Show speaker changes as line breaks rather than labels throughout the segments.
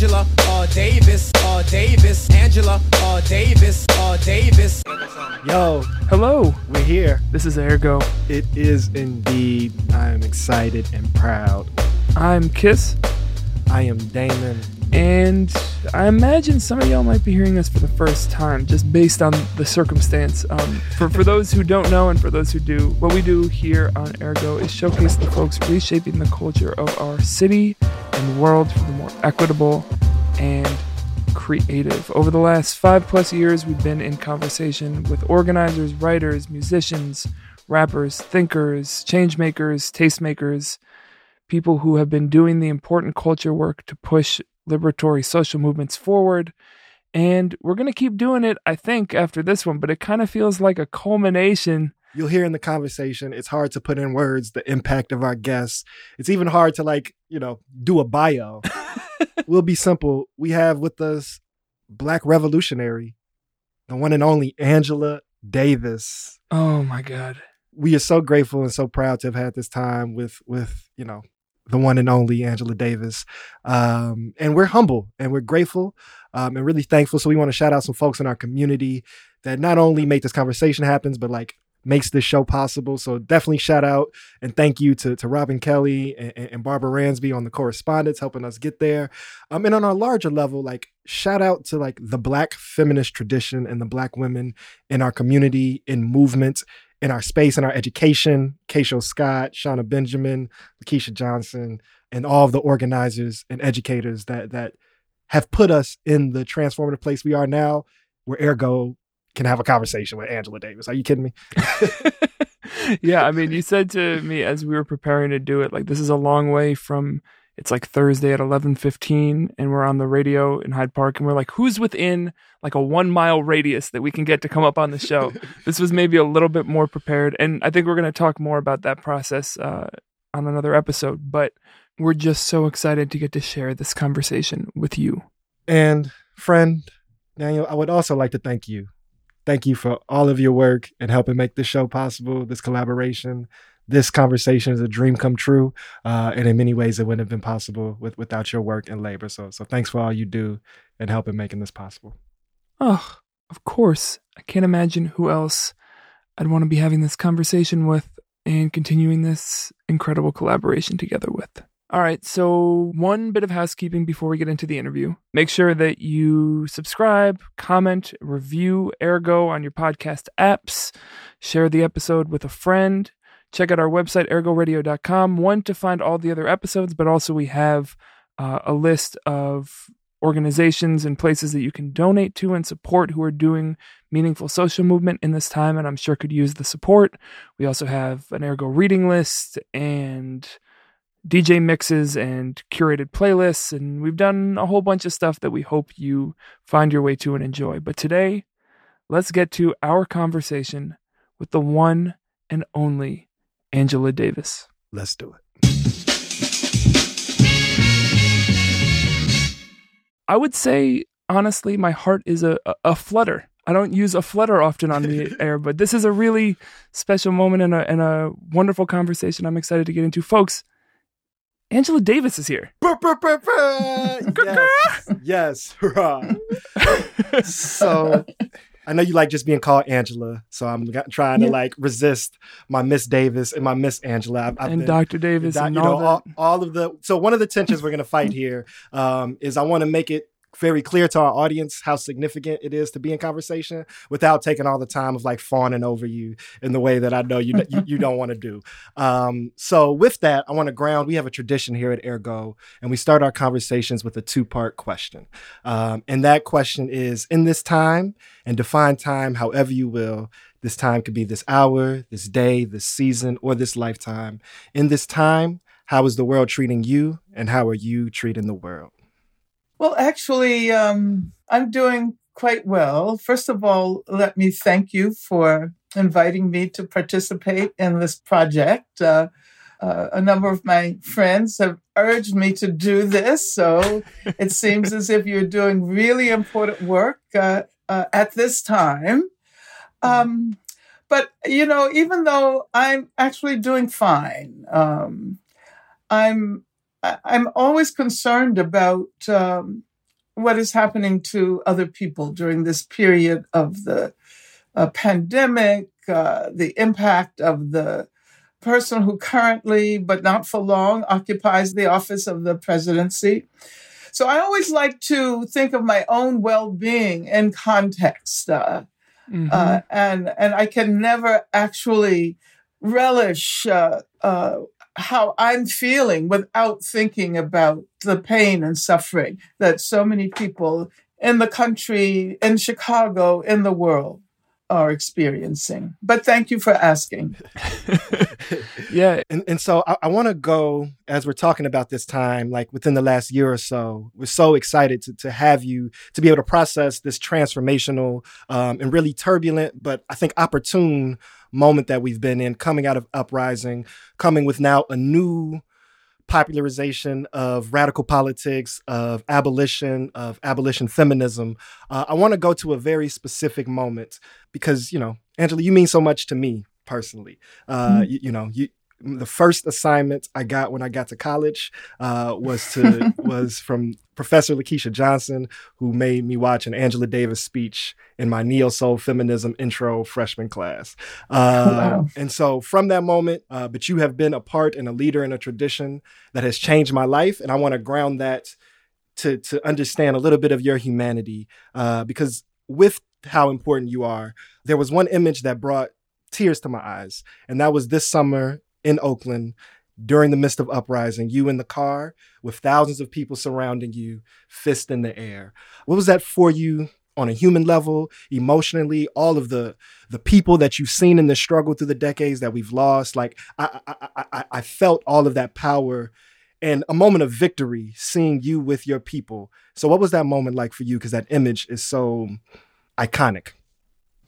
Angela uh, Davis, uh, Davis, Angela uh, Davis, uh, Davis.
Yo,
Hello,
we're here.
this is Ergo.
It is indeed. I am excited and proud.
I'm Kiss,
I am Damon.
and I imagine some of y'all might be hearing us for the first time, just based on the circumstance. Um, for, for those who don't know, and for those who do, what we do here on Ergo is showcase the folks reshaping the culture of our city and world for the more equitable and creative. Over the last five plus years, we've been in conversation with organizers, writers, musicians, rappers, thinkers, change makers, tastemakers, people who have been doing the important culture work to push liberatory social movements forward. And we're going to keep doing it, I think, after this one, but it kind of feels like a culmination.
You'll hear in the conversation, it's hard to put in words the impact of our guests. It's even hard to, like, you know, do a bio. we'll be simple. We have with us Black Revolutionary, the one and only Angela Davis.
Oh my God.
we are so grateful and so proud to have had this time with with you know the one and only Angela Davis, um, and we're humble and we're grateful um, and really thankful. So we want to shout out some folks in our community that not only make this conversation happen, but like makes this show possible. So definitely shout out and thank you to to Robin Kelley and, and Barbara Ransby on the correspondence helping us get there. Um, and on a larger level, like shout out to like the Black feminist tradition and the Black women in our community in movement in our space, in our education, Keisha Scott, Shauna Benjamin, Lakeisha Johnson, and all of the organizers and educators that that have put us in the transformative place we are now, where Ergo can have a conversation with Angela Davis. Are you kidding me?
yeah, I mean, you said to me as we were preparing to do it, like this is a long way from. It's like Thursday at eleven fifteen, and we're on the radio in Hyde Park, and we're like, "Who's within like a one mile radius that we can get to come up on the show?" this was maybe a little bit more prepared, and I think we're going to talk more about that process uh, on another episode. But we're just so excited to get to share this conversation with you.
And friend Daniel, I would also like to thank you. Thank you for all of your work and helping make this show possible, this collaboration. This conversation is a dream come true. Uh, and in many ways, it wouldn't have been possible with, without your work and labor. So, so thanks for all you do and helping making this possible.
Oh, of course. I can't imagine who else I'd want to be having this conversation with and continuing this incredible collaboration together with. All right, so one bit of housekeeping before we get into the interview. Make sure that you subscribe, comment, review Ergo on your podcast apps, share the episode with a friend. Check out our website, ergoradio.com. One, to find all the other episodes, but also we have uh, a list of organizations and places that you can donate to and support who are doing meaningful social movement in this time, and I'm sure could use the support. We also have an Ergo reading list and DJ mixes and curated playlists, and we've done a whole bunch of stuff that we hope you find your way to and enjoy. But today, let's get to our conversation with the one and only Angela Davis.
Let's do it.
I would say, honestly, my heart is a, a, a flutter. I don't use a flutter often on the air, but this is a really special moment and a, and a wonderful conversation I'm excited to get into. Folks, Angela Davis is here.
Yes, yes, hurrah. so I know you like just being called Angela, so I'm trying to like resist my Miss Davis and my Miss Angela. I've, I've
and
been-
Dr. Davis
doc-
and
you
all
know, all, all of the. So one of the tensions we're gonna fight here um, is I want to make it very clear to our audience how significant it is to be in conversation without taking all the time of like fawning over you in the way that I know you you, you don't want to do. Um, so with that, I want to ground. We have a tradition here at Ergo, and we start our conversations with a two part question. Um, and that question is: In this time, and define time however you will. This time could be this hour, this day, this season, or this lifetime. In this time, how is the world treating you, and how are you treating the world?
Well, actually, um, I'm doing quite well. First of all, let me thank you for inviting me to participate in this project. Uh, uh, a number of my friends have urged me to do this, so it seems as if you're doing really important work uh, uh, at this time. Um, but you know, even though I'm actually doing fine, um, I'm I'm always concerned about um, what is happening to other people during this period of the uh, pandemic, uh, the impact of the person who currently, but not for long, occupies the office of the presidency. So I always like to think of my own well-being in context, uh, mm-hmm. uh, and and I can never actually relish uh, uh, how I'm feeling without thinking about the pain and suffering that so many people in the country, in Chicago, in the world are experiencing. But thank you for asking.
yeah. And, and so I, I want to go, as we're talking about this time, like within the last year or so, we're so excited to, to have you to be able to process this transformational um, and really turbulent, but I think opportune moment that we've been in coming out of Uprising, coming with now a new popularization of radical politics, of abolition, of abolition feminism. Uh, I want to go to a very specific moment because, you know, Angela, you mean so much to me personally. Uh, mm-hmm. you, you, know, you the first assignment I got when I got to college uh, was to was from Professor Lakeisha Johnson, who made me watch an Angela Davis speech in my neo soul feminism intro freshman class. Uh, wow. And so from that moment, uh, but you have been a part and a leader in a tradition that has changed my life, and I want to ground that to to understand a little bit of your humanity, uh, because with how important you are, there was one image that brought tears to my eyes, and that was this summer in Oakland during the midst of uprising, you in the car with thousands of people surrounding you, fist in the air. What was that for you on a human level, emotionally, all of the the people that you've seen in the struggle through the decades that we've lost? Like I I, I, I felt all of that power and a moment of victory seeing you with your people. So what was that moment like for you? Because that image is so iconic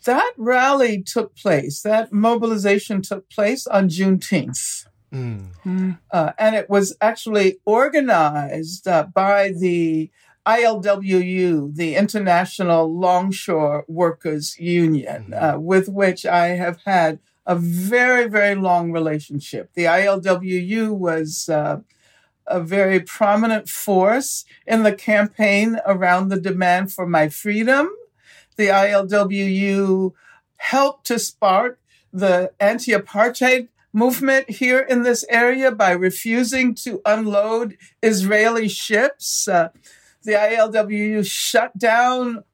that rally took place, that mobilization took place on Juneteenth. Mm. Uh, and it was actually organized uh, by the ILWU, the International Longshore Workers Union, mm-hmm. uh, with which I have had a very, very long relationship. The ILWU was uh, a very prominent force in the campaign around the demand for my freedom the ILWU helped to spark the anti apartheid movement here in this area by refusing to unload Israeli ships. Uh, the ILWU shut down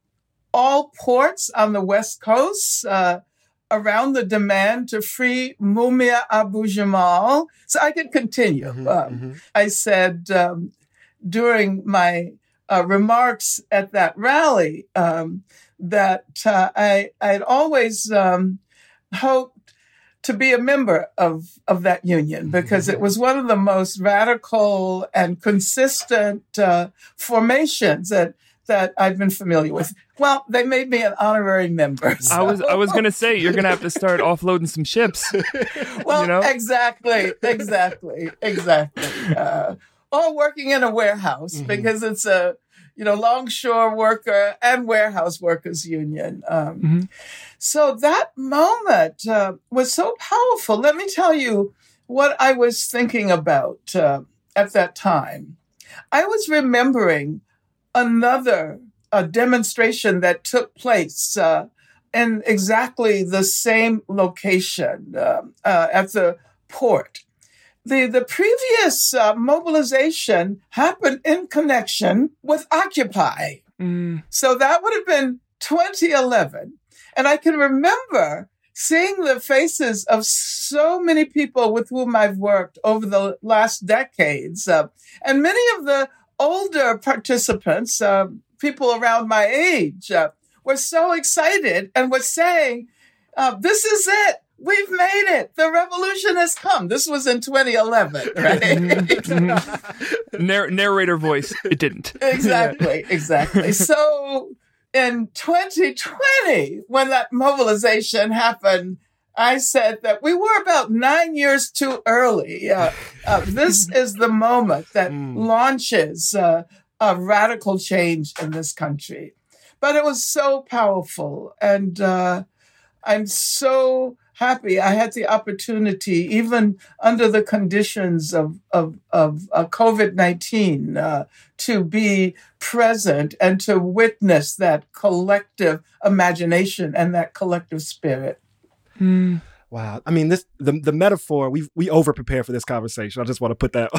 all ports on the West Coast uh, around the demand to free Mumia Abu Jamal. So I could continue. Mm-hmm, um, mm-hmm. I said um, during my uh, remarks at that rally um, that uh, I I'd always um, hoped to be a member of of that union because it was one of the most radical and consistent uh, formations that that I've been familiar with. Well, they made me an honorary member.
So. I was I was gonna say you're gonna have to start offloading some ships.
well, you know? exactly, exactly, exactly. Uh, or working in a warehouse mm-hmm. because it's a you know, longshore worker and warehouse workers union. Um, mm-hmm. So that moment uh, was so powerful. Let me tell you what I was thinking about uh, at that time. I was remembering another uh, demonstration that took place uh, in exactly the same location uh, uh, at the port the, the previous uh, mobilization happened in connection with Occupy. Mm. So that would have been 2011. And I can remember seeing the faces of so many people with whom I've worked over the last decades. Uh, and many of the older participants, uh, people around my age, uh, were so excited and were saying, uh, this is it we've made it. The revolution has come. This was in 2011,
right? Narr- narrator voice. It didn't.
exactly. Exactly. So in 2020, when that mobilization happened, I said that we were about nine years too early. Uh, uh, this is the moment that mm. launches uh, a radical change in this country. But it was so powerful. And uh, I'm so happy I had the opportunity, even under the conditions of, of, of uh, COVID 19, uh, to be present and to witness that collective imagination and that collective spirit.
Mm.
Wow. I mean, this the the metaphor we we over prepare for this conversation. I just want to put that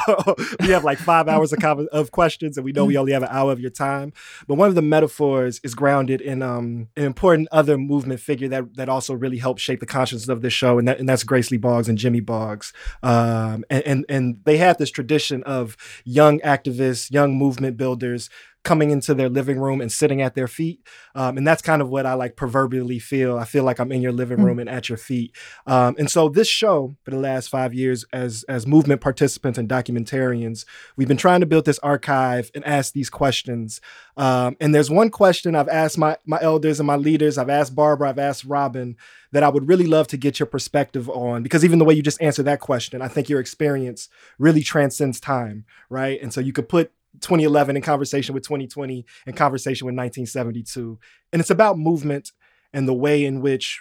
we have like five hours of con- of questions, and we know we only have an hour of your time. But one of the metaphors is grounded in um an important other movement figure that that also really helped shape the consciousness of this show, and that and that's Grace Lee Boggs and Jimmy Boggs. Um, and and and they had this tradition of young activists, young movement builders coming into their living room and sitting at their feet. Um, and that's kind of what I like proverbially feel. I feel like I'm in your living room and at your feet. Um, and so this show for the last five years as, as movement participants and documentarians, we've been trying to build this archive and ask these questions. Um, and there's one question I've asked my, my elders and my leaders, I've asked Barbara, I've asked Robin, that I would really love to get your perspective on because even the way you just answered that question, I think your experience really transcends time, right? And so you could put 2011 in conversation with 2020 and conversation with 1972. And it's about movement and the way in which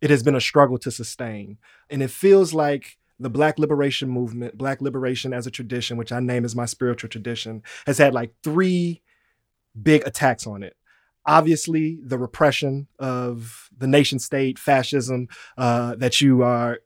it has been a struggle to sustain. And it feels like the Black liberation movement, Black liberation as a tradition, which I name as my spiritual tradition, has had like three big attacks on it. Obviously, the repression of the nation state, fascism uh, that you are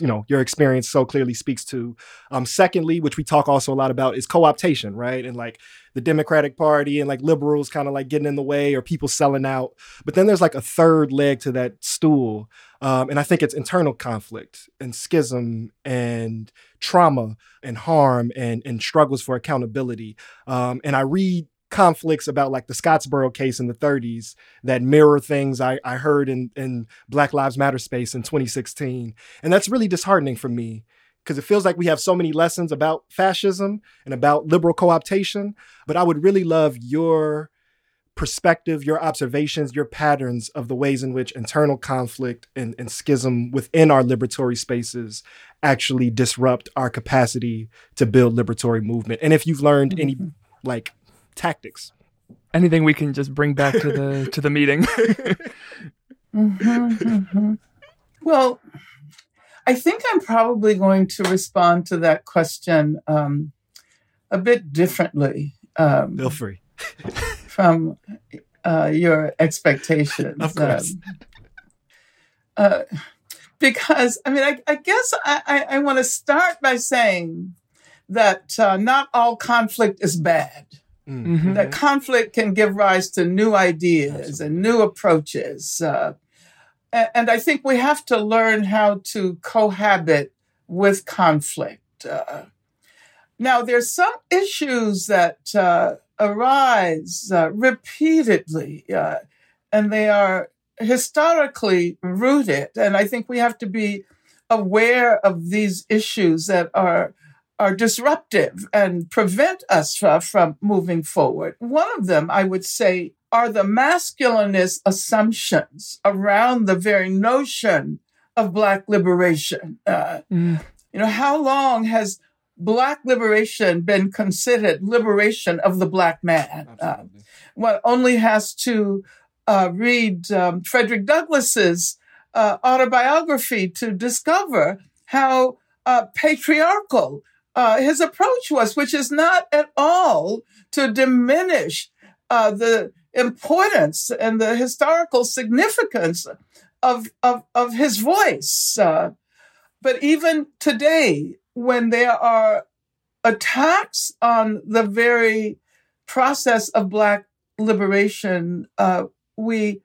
you know your experience so clearly speaks to. Um secondly which we talk also a lot about is co-optation right? And like the democratic party and like liberals kind of like getting in the way or people selling out. But then there's like a third leg to that stool um, and i think it's internal conflict and schism and trauma and harm and and struggles for accountability. Um, and i read conflicts about like the Scottsboro case in the 30s that mirror things I, I heard in, in Black Lives Matter space in 2016. And that's really disheartening for me because it feels like we have so many lessons about fascism and about liberal co-optation. But I would really love your perspective, your observations, your patterns of the ways in which internal conflict and, and schism within our liberatory spaces actually disrupt our capacity to build liberatory movement. And if you've learned any mm-hmm. like tactics.
Anything we can just bring back to the to the meeting.
mm-hmm, mm-hmm. Well, I think I'm probably going to respond to that question um, a bit differently.
Um, Feel free.
from uh, your expectations.
Of course.
Um, uh, because, I mean, I, I guess I, I, I want to start by saying that uh, not all conflict is bad. Mm-hmm. That conflict can give rise to new ideas Absolutely. and new approaches. Uh, and, and, I think we have to learn how to cohabit with conflict. Uh, now, there's some issues that uh, arise uh, repeatedly, uh, and they are historically rooted. And I think we have to be aware of these issues that are are disruptive and prevent us from moving forward. One of them, I would say, are the masculinist assumptions around the very notion of Black liberation. Uh, mm. You know, how long has Black liberation been considered liberation of the Black man? Uh, one only has to uh, read um, Frederick Douglass's uh, autobiography to discover how uh, patriarchal uh, his approach was, which is not at all to diminish uh, the importance and the historical significance of, of, of his voice. Uh, but even today, when there are attacks on the very process of Black liberation, uh, we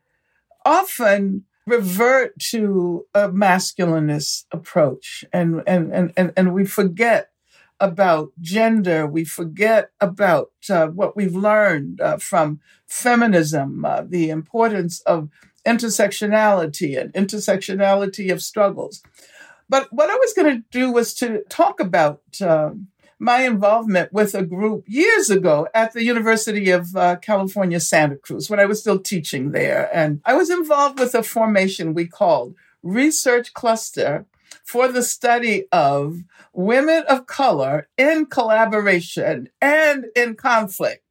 often revert to a masculinist approach and, and, and, and, and we forget about gender. We forget about uh, what we've learned uh, from feminism, uh, the importance of intersectionality and intersectionality of struggles. But what I was going to do was to talk about uh, my involvement with a group years ago at the University of uh, California, Santa Cruz, when I was still teaching there. And I was involved with a formation we called Research Cluster for the study of women of color in collaboration and in conflict.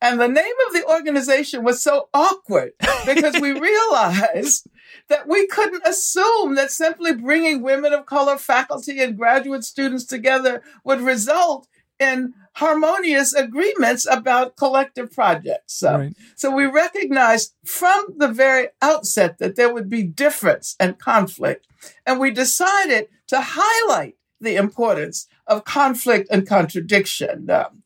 And the name of the organization was so awkward because we realized that we couldn't assume that simply bringing women of color faculty and graduate students together would result in harmonious agreements about collective projects. Uh, right. So we recognized from the very outset that there would be difference and conflict. And we decided to highlight the importance of conflict and contradiction. Um,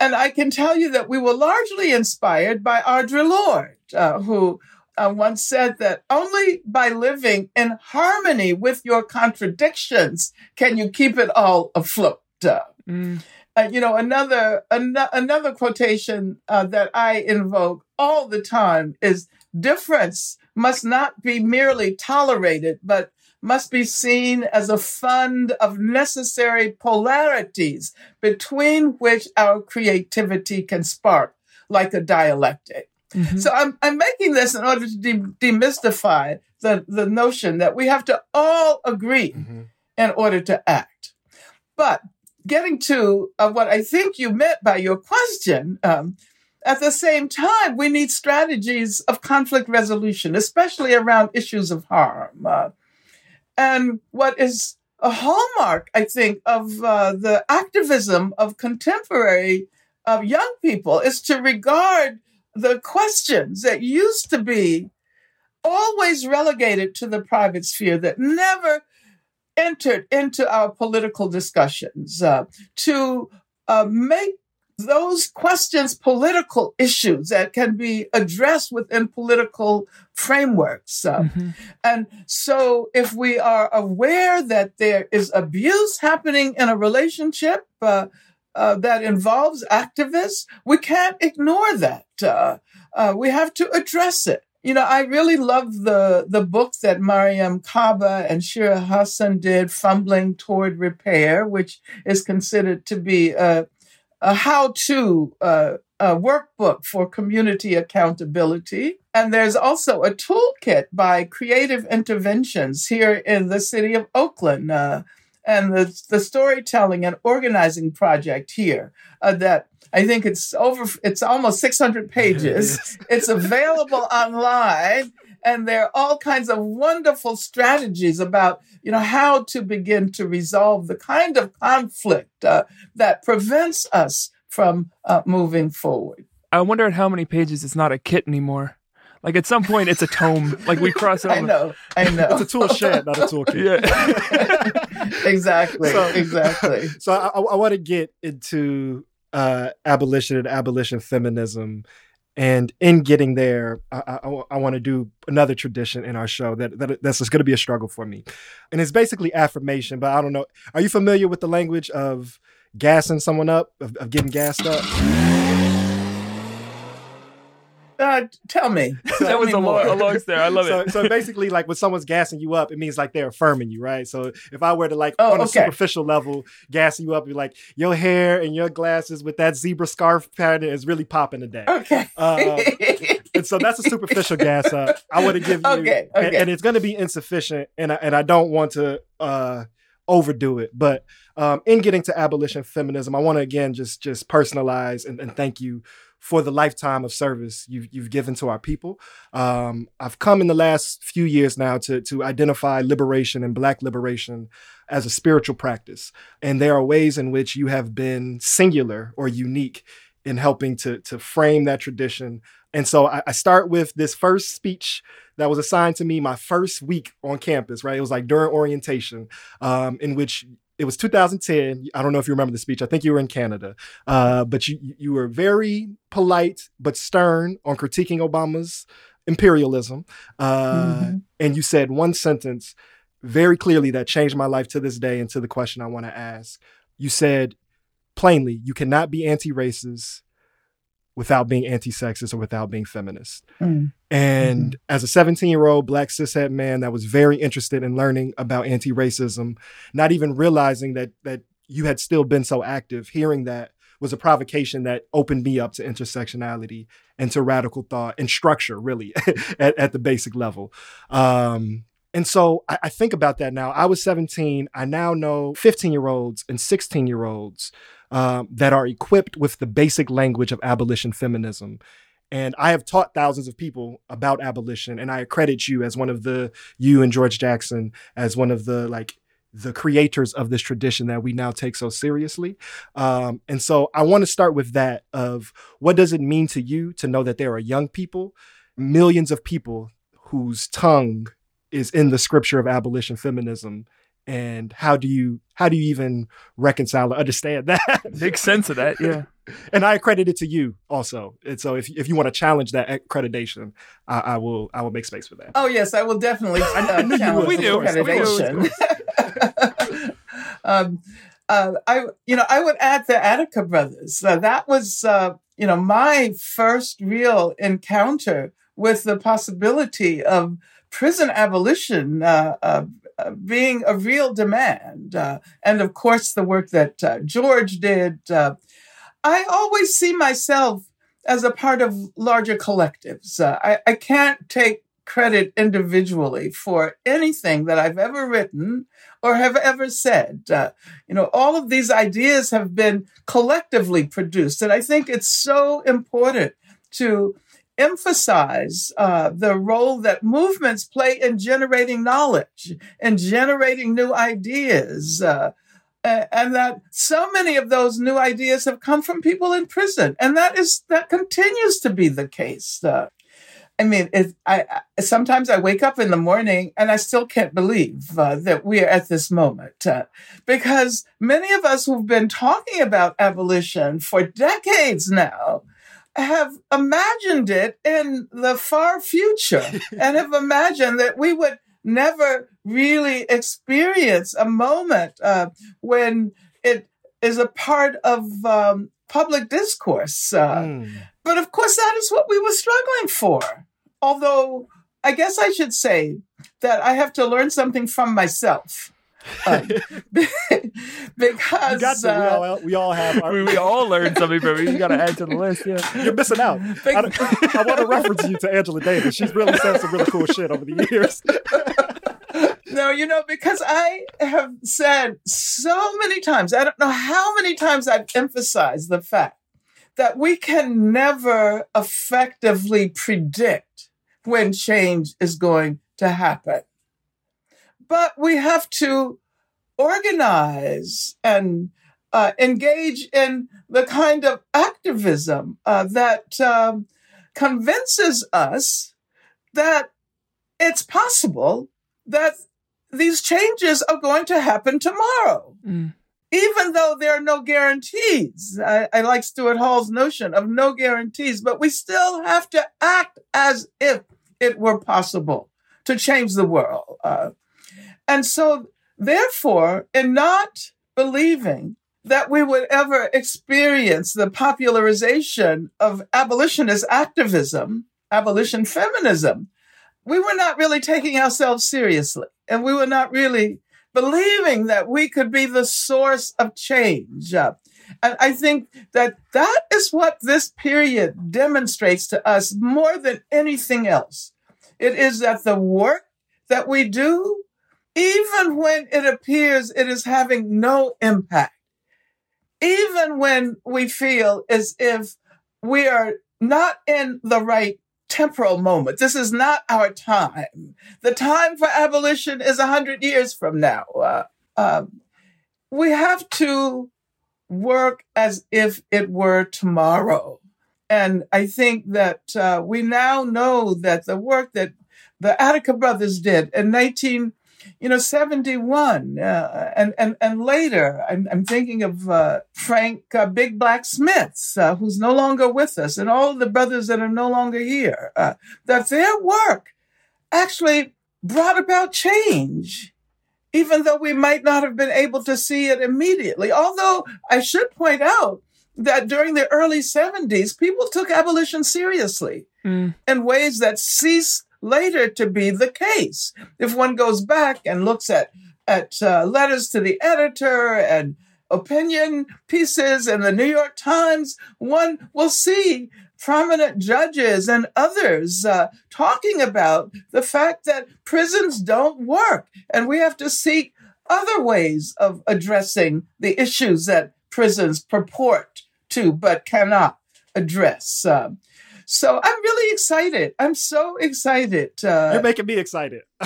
and I can tell you that we were largely inspired by Audre Lorde, uh, who uh, once said that only by living in harmony with your contradictions can you keep it all afloat. Uh, mm. Uh, you know, another an- another quotation uh, that I invoke all the time is difference must not be merely tolerated, but must be seen as a fund of necessary polarities between which our creativity can spark, like a dialectic. Mm-hmm. So I'm, I'm making this in order to de- demystify the, the notion that we have to all agree mm-hmm. in order to act. But getting to uh, what I think you meant by your question, um, at the same time, we need strategies of conflict resolution, especially around issues of harm. Uh, and what is a hallmark, I think, of uh, the activism of contemporary uh, young people is to regard the questions that used to be always relegated to the private sphere that never entered into our political discussions uh, to uh, make those questions political issues that can be addressed within political frameworks. Uh, mm-hmm. And so, if we are aware that there is abuse happening in a relationship, uh, uh, that involves activists, we can't ignore that. Uh, uh, we have to address it. You know, I really love the the book that Mariame Kaba and Shira Hassan did, "Fumbling Toward Repair," which is considered to be a, a how-to uh, a workbook for community accountability. And there's also a toolkit by Creative Interventions here in the city of Oakland. Uh, and the, the storytelling and organizing project here uh, that I think it's over, it's almost 600 pages. it's available online and there are all kinds of wonderful strategies about, you know, how to begin to resolve the kind of conflict uh, that prevents us from uh, moving forward.
I wonder at how many pages it's not a kit anymore. Like at some point, it's a tome. Like we cross over.
I know. I know.
it's a tool shed, not a toolkit.
Yeah. exactly. So, exactly.
So I, I want to get into uh, abolition and abolition feminism. And in getting there, I, I, I want to do another tradition in our show that, that that's going to be a struggle for me, and it's basically affirmation. But I don't know. Are you familiar with the language of gassing someone up, of, of getting gassed up?
Uh, tell me.
Tell that was a, long, a long stare. I love
so,
it.
So basically, like when someone's gassing you up, it means like they're affirming you, right? So if I were to like oh, on a superficial level gas you up, be like your hair and your glasses with that zebra scarf pattern is really popping today.
Okay. Uh,
and so that's a superficial gas up. I want to give you, okay, okay. And, and, it's going to be insufficient, and I, and I don't want to uh, overdo it, but. Um, in getting to abolition feminism, I want to again just just personalize and, and thank you for the lifetime of service you've, you've given to our people. Um, I've come in the last few years now to, to identify liberation and Black liberation as a spiritual practice. And there are ways in which you have been singular or unique in helping to, to frame that tradition. And so I, I start with this first speech that was assigned to me my first week on campus, right? It was like during orientation, um, in which it was 2010. I don't know if you remember the speech. I think you were in Canada, uh, but you you were very polite but stern on critiquing Obama's imperialism, uh, mm-hmm. and you said one sentence very clearly that changed my life to this day. And to the question I want to ask, you said plainly, you cannot be anti-racist without being anti-sexist or without being feminist. Mm. And mm-hmm. as a 17-year-old black cishet man that was very interested in learning about anti-racism, not even realizing that that you had still been so active, hearing that was a provocation that opened me up to intersectionality and to radical thought and structure, really, at, at, the basic level. Um, and so I, I, think about that now. I was 17. I now know 15 year olds and 16 year olds um, that are equipped with the basic language of abolition feminism. And I have taught thousands of people about abolition, and I accredit you as one of the you and George Jackson as one of the like the creators of this tradition that we now take so seriously. Um, and so I want to start with that of what does it mean to you to know that there are young people, millions of people whose tongue is in the scripture of abolition feminism and how do you how do you even reconcile or understand that
Makes sense of that, yeah.
and i accredit it to you also and so if, if you want to challenge that accreditation I, I will i will make space for that
Oh yes, I will definitely uh,
knew you
challenge
would.
We do.
accreditation. um, uh, I, you know, I would add the Attica brothers. Uh, that was, uh, you know, my first real encounter with the possibility of prison abolition uh, uh, uh, being a real demand, uh, and of course the work that uh, George did. Uh, I always see myself as a part of larger collectives. I, I can't take credit individually for anything that I've ever written or have ever said. You know, all of these ideas have been collectively produced, and I think it's so important to emphasize uh, the role that movements play in generating knowledge and generating new ideas. Uh, and that so many of those new ideas have come from people in prison, and that is that continues to be the case. Uh, I mean, it, I, I sometimes I wake up in the morning and I still can't believe uh, that we are at this moment uh, because many of us who've been talking about abolition for decades now have imagined it in the far future and have imagined that we would never really experience a moment uh, when it is a part of um, public discourse. Uh,
Mm.
but of course, that is what we were struggling for. Although, I guess I should say that I have to learn something from myself. Um, because
you got to, we,
uh,
all, we all have our,
We, we all learned something from it. You got to add to the list, yeah.
you're missing out I, I want to reference you to angela davis she's really said some really cool shit over the years
No, you know, because I have said so many times, I don't know how many times I've emphasized the fact that we can never effectively predict when change is going to happen. But we have to organize and uh, engage in the kind of activism uh, that um, convinces us that it's possible that these changes are going to happen tomorrow,
Mm.
even though there are no guarantees. I, I like Stuart Hall's notion of no guarantees, but we still have to act as if it were possible to change the world. Uh, and so, therefore, in not believing that we would ever experience the popularization of abolitionist activism, abolition feminism, we were not really taking ourselves seriously. And we were not really believing that we could be the source of change. And I think that that is what this period demonstrates to us more than anything else. It is that the work that we do, even when it appears it is having no impact, even when we feel as if we are not in the right temporal moment. This is not our time. The time for abolition is a hundred years from now. Uh, um, we have to work as if it were tomorrow. And I think that uh, we now know that the work that the Attica brothers did in 19, you know, 71 uh, and, and, and later, I'm, I'm thinking of uh, Frank uh, Big Black Smiths, uh, who's no longer with us, and all the brothers that are no longer here, uh, that their work actually brought about change, even though we might not have been able to see it immediately. Although I should point out that during the early 70s, people took abolition seriously
Mm.
in ways that cease later to be the case. If one goes back and looks at at uh, letters to the editor and opinion pieces in the New York Times, one will see prominent judges and others uh, talking about the fact that prisons don't work and we have to seek other ways of addressing the issues that prisons purport to but cannot address. Uh, so I'm excited. I'm so excited. Uh,
You're making me excited.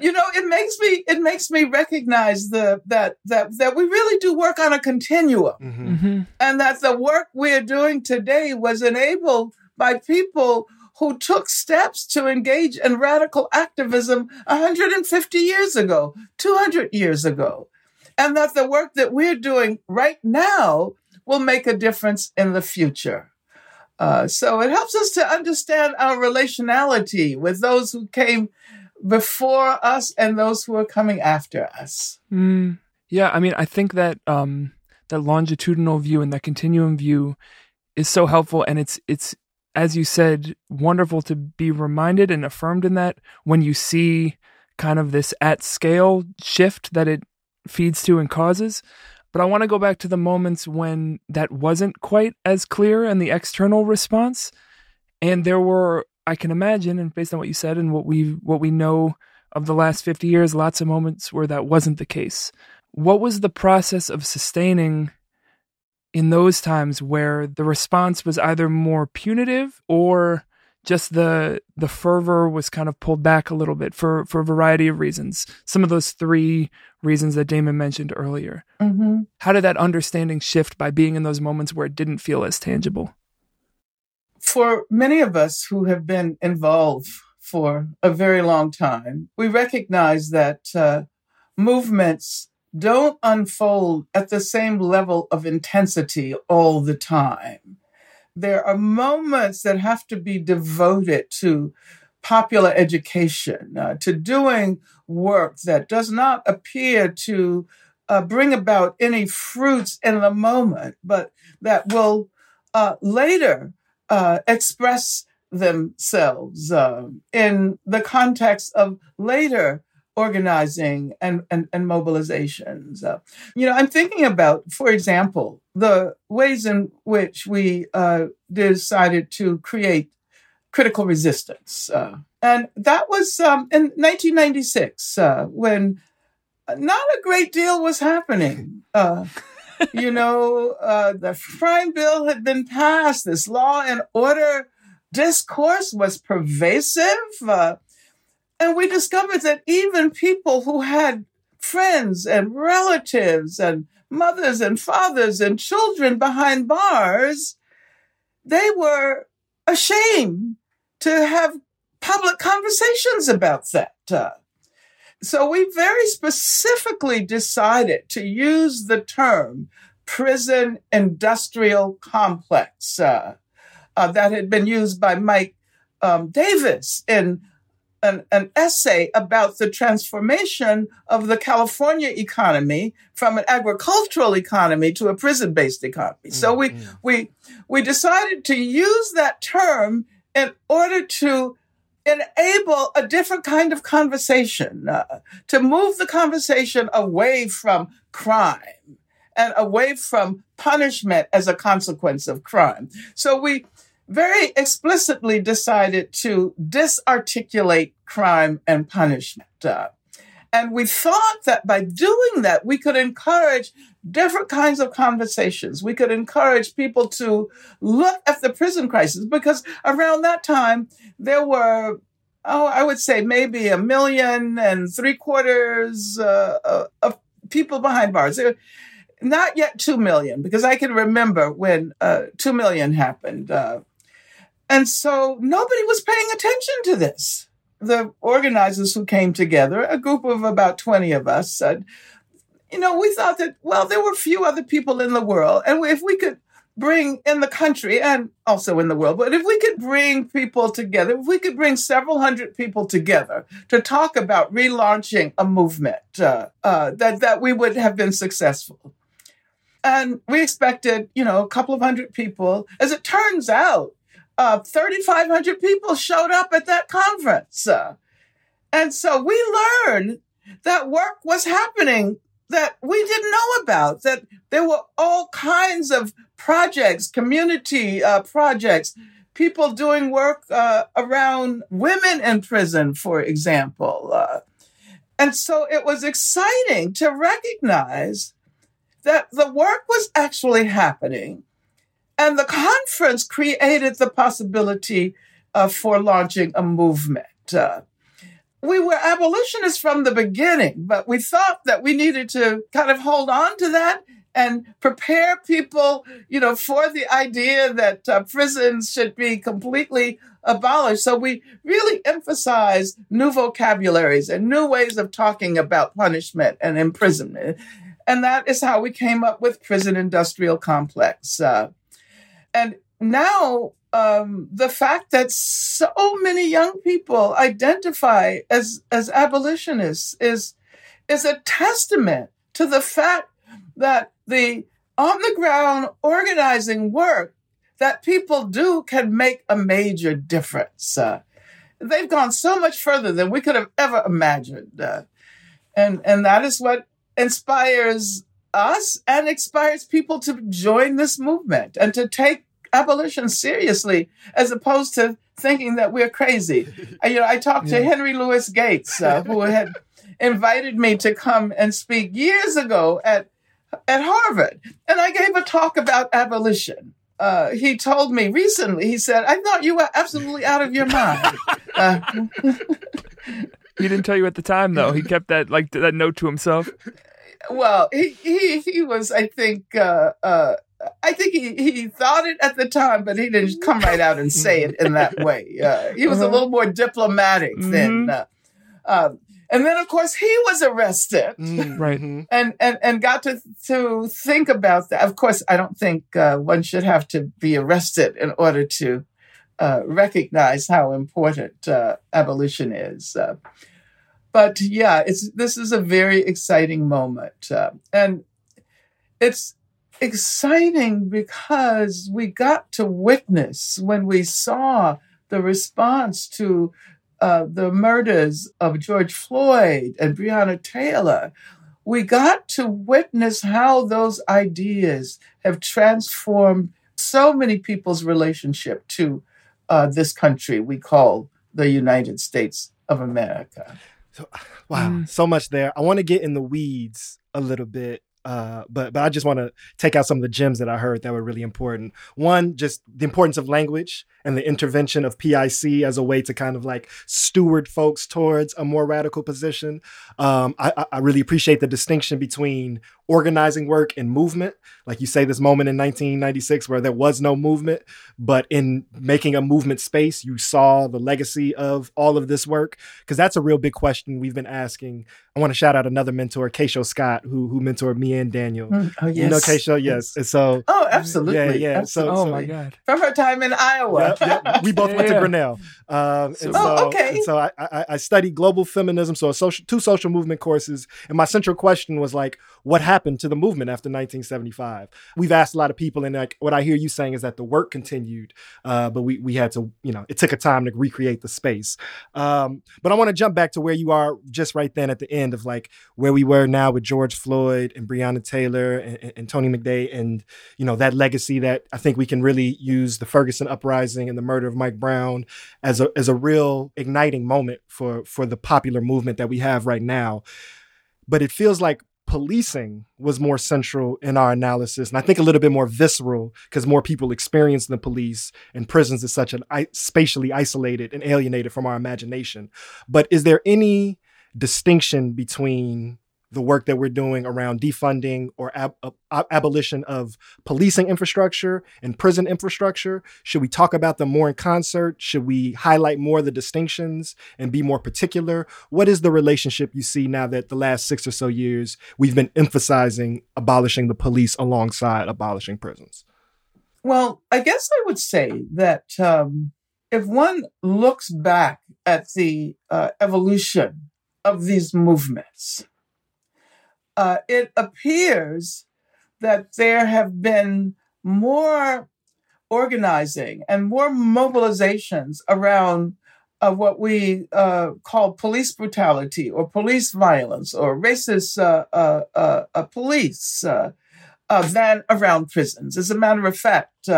you know, it makes me it makes me recognize the that that that we really do work on a continuum,
Mhm.
Mm-hmm.
and that the work we're doing today was enabled by people who took steps to engage in radical activism 150 years ago, 200 years ago, and that the work that we're doing right now will make a difference in the future. Uh, so it helps us to understand our relationality with those who came before us and those who are coming after us.
Mm, yeah, I mean, I think that um, that longitudinal view and that continuum view is so helpful, and it's it's as you said, wonderful to be reminded and affirmed in that when you see kind of this at scale shift that it feeds to and causes. But I want to go back to the moments when that wasn't quite as clear in the external response, and there were, I can imagine, and based on what you said and what we what we know of the last 50 years, lots of moments where that wasn't the case. What was the process of sustaining in those times where the response was either more punitive or just the the fervor was kind of pulled back a little bit for for a variety of reasons. Some of those three reasons that Damon mentioned earlier.
Mm-hmm.
How did that understanding shift by being in those moments where it didn't feel as tangible?
For many of us who have been involved for a very long time, we recognize that uh, movements don't unfold at the same level of intensity all the time. There are moments that have to be devoted to popular education, uh, to doing work that does not appear to uh, bring about any fruits in the moment, but that will uh, later uh, express themselves uh, in the context of later organizing and, and, and mobilizations. Uh, you know, I'm thinking about, for example, the ways in which we uh, decided to create critical resistance. Uh, and that was um, in 1996 uh, when not a great deal was happening. Uh, you know, uh, the crime bill had been passed, this law and order discourse was pervasive. Uh, and we discovered that even people who had friends and relatives and mothers and fathers and children behind bars, they were ashamed to have public conversations about that. Uh, so we very specifically decided to use the term prison industrial complex uh, uh, that had been used by Mike um, Davis in an, an, essay about the transformation of the California economy from an agricultural economy to a prison-based economy. So we
Mm-hmm.
we we decided to use that term in order to enable a different kind of conversation, uh, to move the conversation away from crime and away from punishment as a consequence of crime. So we very explicitly decided to disarticulate crime and punishment. Uh, and we thought that by doing that, we could encourage different kinds of conversations. We could encourage people to look at the prison crisis because around that time, there were, oh, I would say maybe a million and three quarters uh, of people behind bars. There, not yet 2 million, because I can remember when uh, 2 million happened. Uh, and so nobody was paying attention to this. The organizers who came together, a group of about 20 of us, said, you know, we thought that, well, there were few other people in the world. And if we could bring in the country and also in the world, but if we could bring people together, if we could bring several hundred people together to talk about relaunching a movement, uh, uh, that, that we would have been successful. And we expected, you know, a couple of hundred people. As it turns out, uh, 3,500 people showed up at that conference. Uh, and so we learned that work was happening that we didn't know about, that there were all kinds of projects, community uh, projects, people doing work uh, around women in prison, for example. Uh, and so it was exciting to recognize that the work was actually happening and the conference created the possibility uh, for launching a movement. Uh, we were abolitionists from the beginning, but we thought that we needed to kind of hold on to that and prepare people, you know, for the idea that uh, prisons should be completely abolished. So we really emphasized new vocabularies and new ways of talking about punishment and imprisonment. And that is how we came up with prison industrial complex. Uh, and now um, the fact that so many young people identify as as abolitionists is is a testament to the fact that the on the ground organizing work that people do can make a major difference. Uh, they've gone so much further than we could have ever imagined, uh, and and that is what inspires us and inspires people to join this movement and to take abolition seriously as opposed to thinking that we're crazy. you know, I talked yeah. to Henry Louis Gates, uh, who had invited me to come and speak years ago at at Harvard, and I gave a talk about abolition. Uh, he told me recently. He said, "I thought you were absolutely out of your mind." Uh,
he didn't tell you at the time, though. He kept that like that note to himself.
Well, he he he was, I think, uh, uh, I think he, he thought it at the time, but he didn't come right out and say it in that way. Uh, he was uh-huh. a little more diplomatic mm-hmm. then. Uh, um, and then, of course, he was arrested,
mm, right?
and and and got to to think about that. Of course, I don't think uh, one should have to be arrested in order to uh, recognize how important uh, abolition is. Uh, but yeah, it's this is a very exciting moment, uh, and it's exciting because we got to witness when we saw the response to uh, the murders of George Floyd and Breonna Taylor. We got to witness how those ideas have transformed so many people's relationship to uh, this country we call the United States of America.
So, wow, mm. so much there. I want to get in the weeds a little bit uh, but but I just want to take out some of the gems that I heard that were really important. One, just the importance of language and the intervention of PIC as a way to kind of like steward folks towards a more radical position. Um, I, I really appreciate the distinction between organizing work and movement. Like you say, this moment in 1996 where there was no movement, but in making a movement space, you saw the legacy of all of this work. Because that's a real big question we've been asking. I want to shout out another mentor, Keisho Scott, who who mentored me and Daniel.
Mm, oh yes,
you know Keisho, yes. And so,
oh, absolutely,
yeah, yeah.
Absolutely.
So,
oh my god,
from her time in Iowa,
yep, yep. we both yeah. went to Grinnell. Um, and
oh, so, okay.
And so I, I, I studied global feminism, so social, two social movement courses, and my central question was like, what happened to the movement after 1975? We've asked a lot of people, and like what I hear you saying is that the work continued, uh, but we we had to, you know, it took a time to recreate the space. Um, but I want to jump back to where you are just right then at the end of like where we were now with George Floyd and Breonna Taylor and, and, Tony McDade, and you know that legacy that I think we can really use the Ferguson uprising and the murder of Mike Brown as a as a real igniting moment for for the popular movement that we have right now. But it feels like policing was more central in our analysis and i think a little bit more visceral because more people experience the police and prisons is such an I- spatially isolated and alienated from our imagination. But is there any distinction between the work that we're doing around defunding or ab- ab- abolition of policing infrastructure and prison infrastructure? Should we talk about them more in concert? Should we highlight more the distinctions and be more particular? What is the relationship you see now that the last six or so years we've been emphasizing abolishing the police alongside abolishing prisons?
Well, I guess I would say that um, if one looks back at the uh, evolution of these movements, uh, it appears that there have been more organizing and more mobilizations around uh, what we uh, call police brutality or police violence or racist uh, uh, uh, uh police than around prisons. As a matter of fact,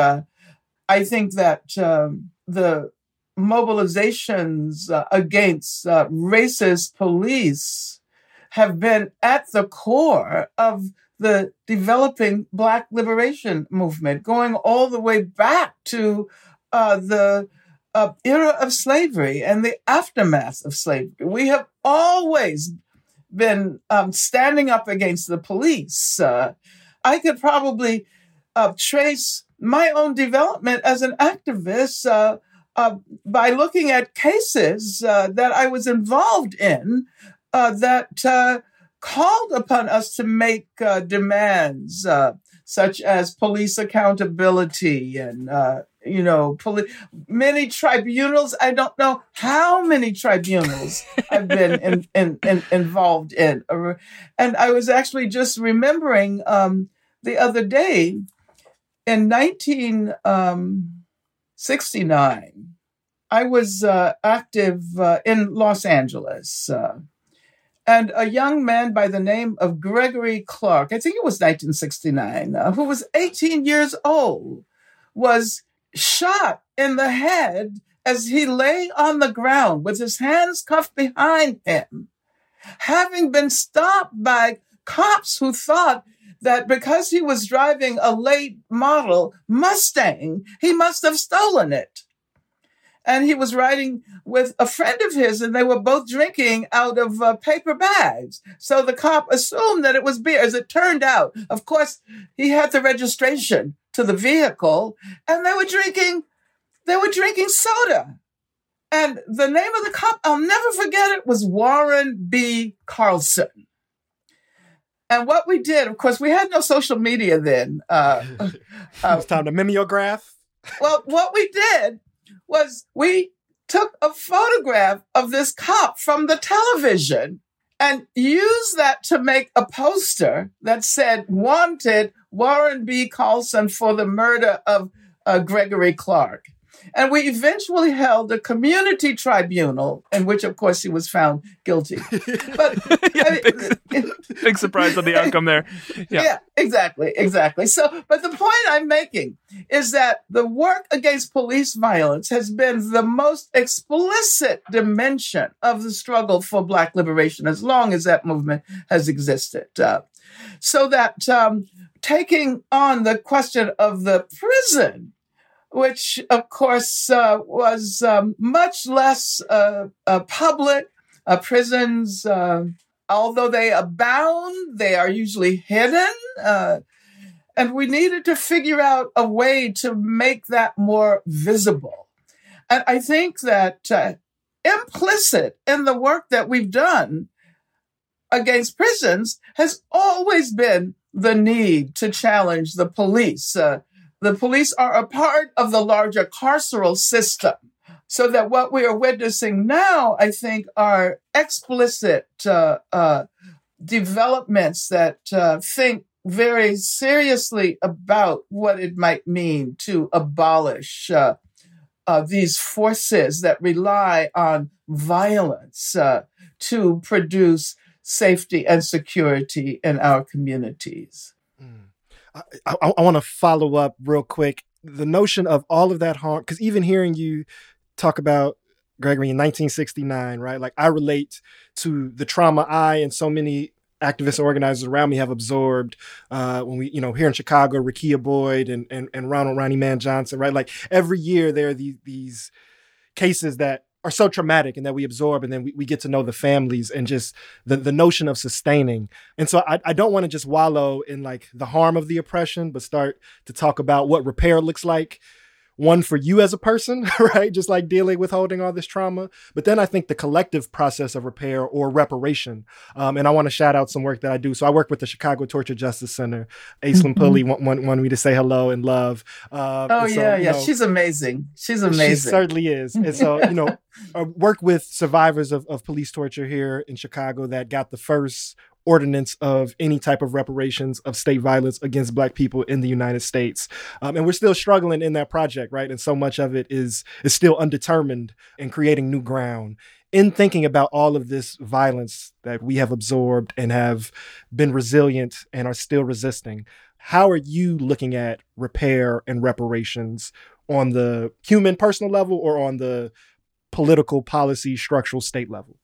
I think that um, the mobilizations against racist police have been at the core of the developing Black liberation movement, going all the way back to uh, the uh, era of slavery and the aftermath of slavery. We have always been um, standing up against the police. Uh, I could probably uh, trace my own development as an activist uh, uh, by looking at cases that I was involved in that called upon us to make demands such as police accountability and you know, poli- many tribunals. I don't know how many tribunals I've been in, in, in, involved in. And I was actually just remembering um, the other day in 1969, um, I was uh, active uh, in Los Angeles. And a young man by the name of Gregory Clark, I think it was 1969, uh, who was 18 years old, was shot in the head as he lay on the ground with his hands cuffed behind him, having been stopped by cops who thought that because he was driving a late model Mustang, he must have stolen it. And he was riding with a friend of his, and they were both drinking out of uh, paper bags. So the cop assumed that it was beer. As it turned out, of course, he had the registration to the vehicle and they were drinking they were drinking soda and the name of the cop i'll never forget it was warren b carlson and what we did of course we had no social media then uh,
uh, it's time to mimeograph
well what we did was we took a photograph of this cop from the television and used that to make a poster that said wanted Warren B. Carlson for the murder of uh, Gregory Clark. And we eventually held a community tribunal in which, of course, he was found guilty. But
yeah, I mean, big, big, surprise on the outcome there.
Yeah. yeah, exactly, exactly. So, but the point I'm making is that the work against police violence has been the most explicit dimension of the struggle for Black liberation as long as that movement has existed. Uh, so that um, taking on the question of the prison, which of course uh, was um, much less uh, uh, public. Uh, prisons, uh, although they abound, they are usually hidden. Uh, and we needed to figure out a way to make that more visible. And I think that implicit in the work that we've done against prisons has always been the need to challenge the police. Uh, the police are a part of the larger carceral system. So that what we are witnessing now, I think, are explicit uh, uh, developments that uh, think very seriously about what it might mean to abolish uh, uh, these forces that rely on violence to produce safety and security in our communities.
I, I, I want to follow up real quick. The notion of all of that harm, because even hearing you talk about Gregory in 1969, right? Like I relate to the trauma I and so many activists and organizers around me have absorbed uh, when we, you know, here in Chicago, Rekia Boyd and, and, and Ronald Ronnie Man Johnson, right? Like every year there are these, these cases that are so traumatic and that we absorb and then we, we get to know the families and just the, the notion of sustaining. And so I, I don't want to just wallow in like the harm of the oppression, but start to talk about what repair looks like one for you as a person, right? Just like dealing with holding all this trauma. But then I think the collective process of repair or reparation. Um, and I want to shout out some work that I do. So I work with the Chicago Torture Justice Center. Aislinn mm-hmm. Pulley wanted want, me to say hello and love.
Uh, oh, and so, yeah, yeah. Know, She's amazing. She's amazing. She
certainly is. And so, you know, I work with survivors of, of police torture here in Chicago that got the first ordinance of any type of reparations of state violence against black people in the United States. Um, and we're still struggling in that project, right? And so much of it is is still undetermined and creating new ground. In thinking about all of this violence that we have absorbed and have been resilient and are still resisting, how are you looking at repair and reparations on the human personal level or on the political policy structural state level?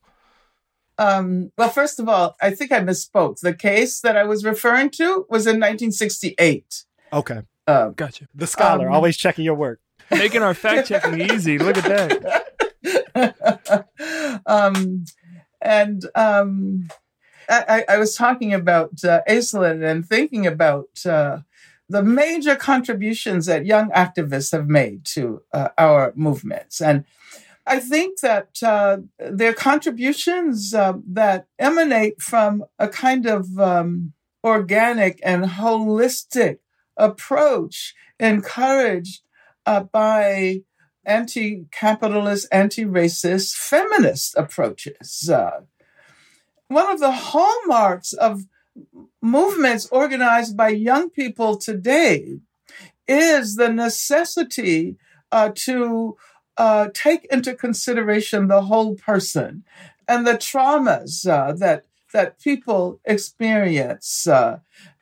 Um, well, first of all, I think I misspoke. The case that I was referring to was in 1968.
Okay.
Uh,
Gotcha.
The scholar,
Um,
always checking your work.
Making our fact checking easy. Look at that.
um, and um, I, I I was talking about uh, Aislinn and thinking about uh, the major contributions that young activists have made to uh, our movements. And I think that uh, their contributions uh, that emanate from a kind of um, organic and holistic approach encouraged uh, by anti capitalist, anti racist, feminist approaches. Uh, one of the hallmarks of movements organized by young people today is the necessity uh, to uh, take into consideration the whole person and the traumas uh, that that people experience uh,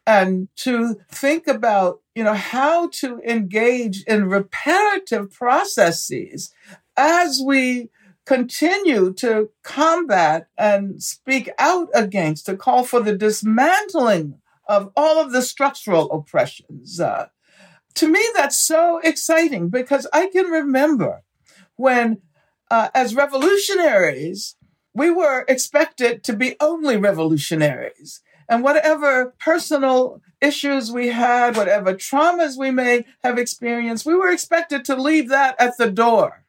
and to think about you know how to engage in reparative processes as we continue to combat and speak out against to call for the dismantling of all of the structural oppressions uh, to me that's so exciting because i can remember when uh, as revolutionaries we were expected to be only revolutionaries and whatever personal issues we had, whatever traumas we may have experienced, we were expected to leave that at the door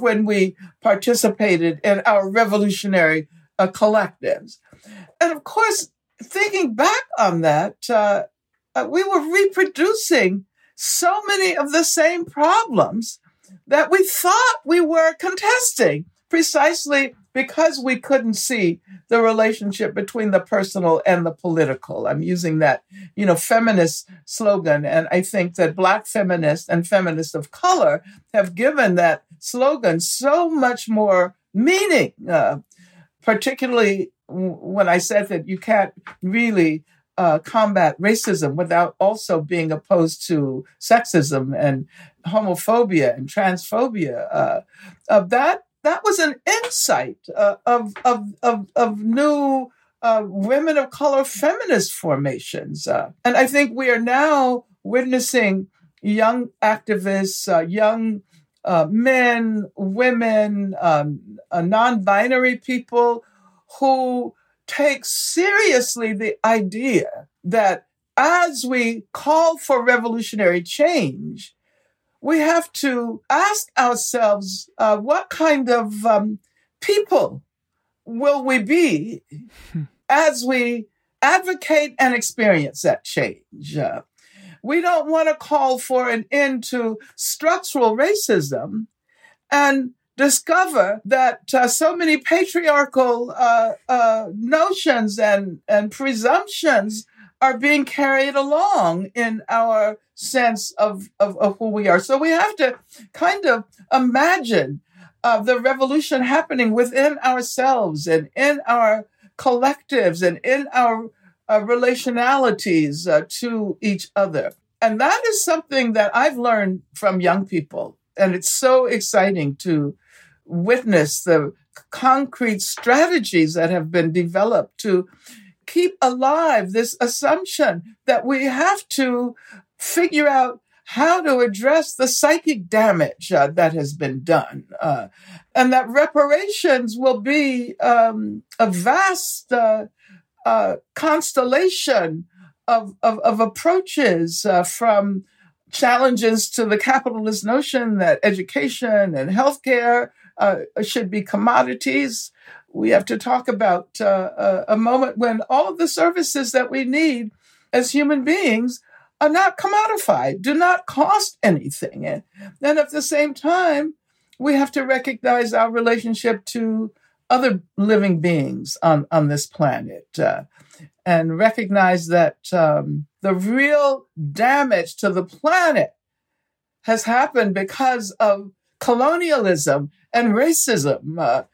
when we participated in our revolutionary uh, collectives. And of course, thinking back on that, uh, uh, we were reproducing so many of the same problems that we thought we were contesting precisely because we couldn't see the relationship between the personal and the political. I'm using that, you know, feminist slogan. And I think that black feminists and feminists of color have given that slogan so much more meaning, uh, particularly when I said that you can't really uh, combat racism without also being opposed to sexism and homophobia and transphobia. Uh, uh, that that was an insight uh, of, of, of, of new uh, women of color feminist formations. Uh, and I think we are now witnessing young activists, young men, women, um, uh, non binary people who take seriously the idea that as we call for revolutionary change, we have to ask ourselves uh, what kind of um, people will we be as we advocate and experience that change. Uh, we don't want to call for an end to structural racism and discover that uh, so many patriarchal uh, uh, notions and, and presumptions are being carried along in our sense of, of, of who we are. So we have to kind of imagine uh, the revolution happening within ourselves and in our collectives and in our uh, relationalities uh, to each other. And that is something that I've learned from young people. And it's so exciting to witness the concrete strategies that have been developed to keep alive this assumption that we have to figure out how to address the psychic damage uh, that has been done, uh, and that reparations will be um, a vast uh, uh constellation of, of, of approaches uh, from challenges to the capitalist notion that education and healthcare uh, should be commodities. We have to talk about uh, a moment when all of the services that we need as human beings are not commodified, do not cost anything. And at the same time, we have to recognize our relationship to other living beings on, on this planet uh, and recognize that um, the real damage to the planet has happened because of colonialism and racism, uh,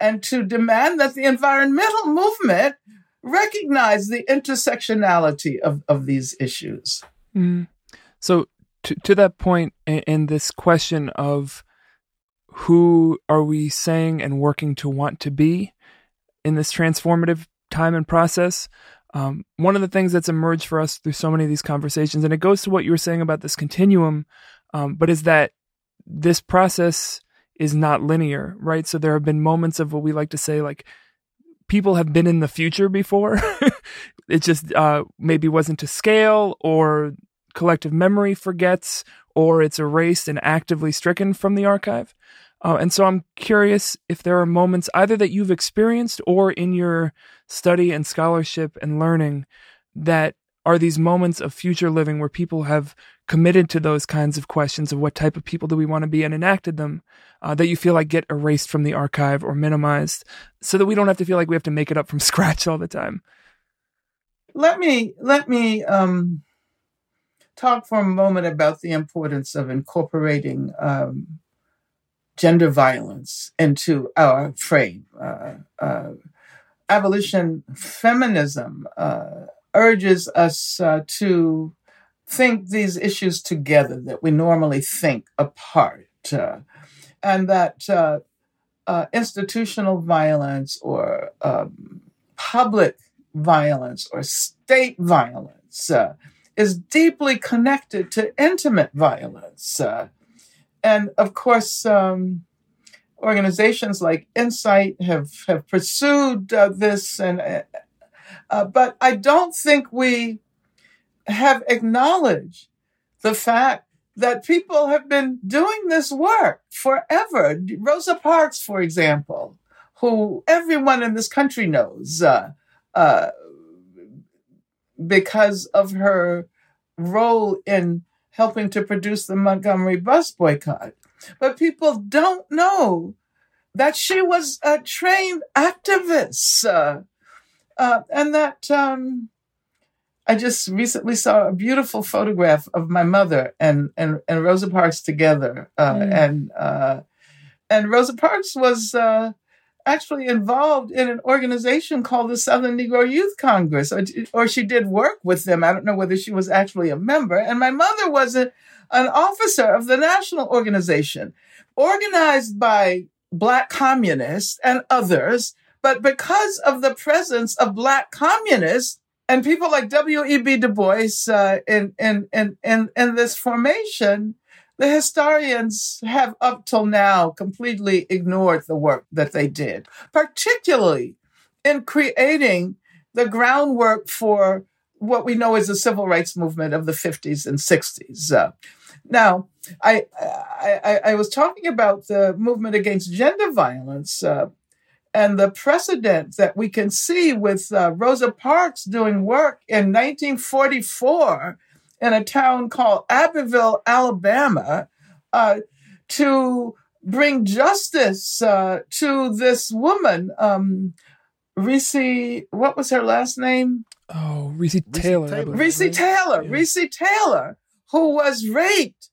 and to demand that the environmental movement recognize the intersectionality of, of these issues.
Mm. So, to, to that point, and this question of who are we saying and working to want to be, in this transformative time and process. Um, one of the things that's emerged for us through so many of these conversations, and it goes to what you were saying about this continuum, um, but is that this process is not linear, right? So there have been moments of what we like to say, like people have been in the future before. it just uh, maybe wasn't to scale, or collective memory forgets, or it's erased and actively stricken from the archive. Uh, and so I'm curious if there are moments either that you've experienced or in your study and scholarship and learning that are these moments of future living where people have committed to those kinds of questions of what type of people do we want to be and enacted them uh, that you feel like get erased from the archive or minimized so that we don't have to feel like we have to make it up from scratch all the time
let me let me um, talk for a moment about the importance of incorporating um, gender violence into our frame. Uh, uh, abolition feminism uh, urges us uh, to think these issues together that we normally think apart, uh, and that uh, institutional violence or um, public violence or state violence is deeply connected to intimate violence. Uh, and of course, um, organizations like INCITE have, have pursued uh, this, and uh, uh, but I don't think we have acknowledged the fact that people have been doing this work forever. Rosa Parks, for example, who everyone in this country knows uh, uh, because of her role in helping to produce the Montgomery bus boycott. But people don't know that she was a trained activist uh, and that um, I just recently saw a beautiful photograph of my mother and and, and Rosa Parks together, uh, mm. and uh, and Rosa Parks was uh, actually involved in an organization called the Southern Negro Youth Congress, or, or, she did work with them. I don't know whether she was actually a member. And my mother was a, an officer of the national organization, organized by Black communists and others. But because of the presence of Black communists and people like W.E.B. Du Bois uh, in, in, in, in, in this formation, the historians have up till now completely ignored the work that they did, particularly in creating the groundwork for what we know as the civil rights movement of the 50s and 60s. Uh, now, I, I, I, was talking about the movement against gender violence uh, and the precedent that we can see with uh, Rosa Parks doing work in 1944 in a town called Abbeville, Alabama, uh, to bring justice uh, to this woman, um, Recy. What was her last name?
Oh, Recy Taylor.
Recy Taylor. Recy Taylor, who was raped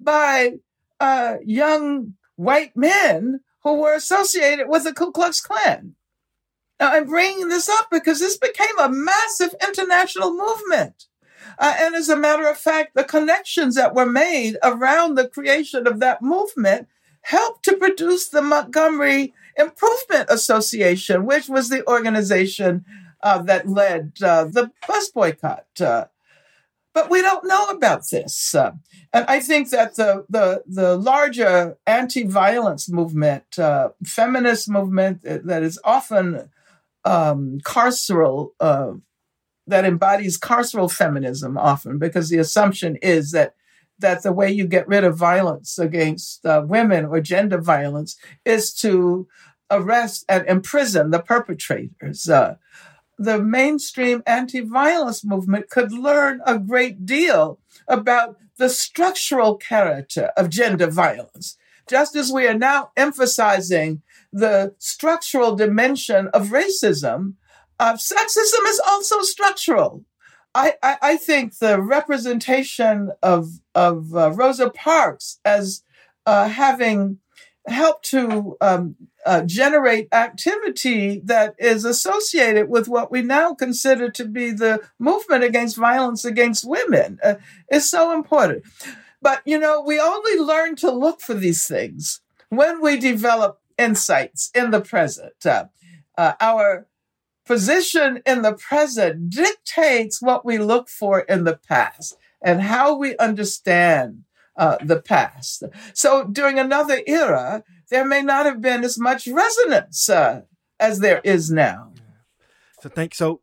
by uh, young white men who were associated with the Ku Klux Klan. Now, I'm bringing this up because this became a massive international movement. Uh, and as a matter of fact, the connections that were made around the creation of that movement helped to produce the Montgomery Improvement Association, which was the organization uh, that led uh, the bus boycott. Uh. but we don't know about this. Uh. and I think that the, the, the larger anti violence movement, uh, feminist movement that is often um, carceral uh, that embodies carceral feminism often because the assumption is that that the way you get rid of violence against uh, women or gender violence is to arrest and imprison the perpetrators. The mainstream anti-violence movement could learn a great deal about the structural character of gender violence, just as we are now emphasizing the structural dimension of racism uh, sexism is also structural. I, I, I, think the representation of of uh, Rosa Parks as uh, having helped to um, uh, generate activity that is associated with what we now consider to be the movement against violence against women uh, is so important. But you know, we only learn to look for these things when we develop insights in the present. Uh, Uh, our position in the present dictates what we look for in the past and how we understand uh, the past. So during another era, there may not have been as much resonance uh, as there is now.
So thank so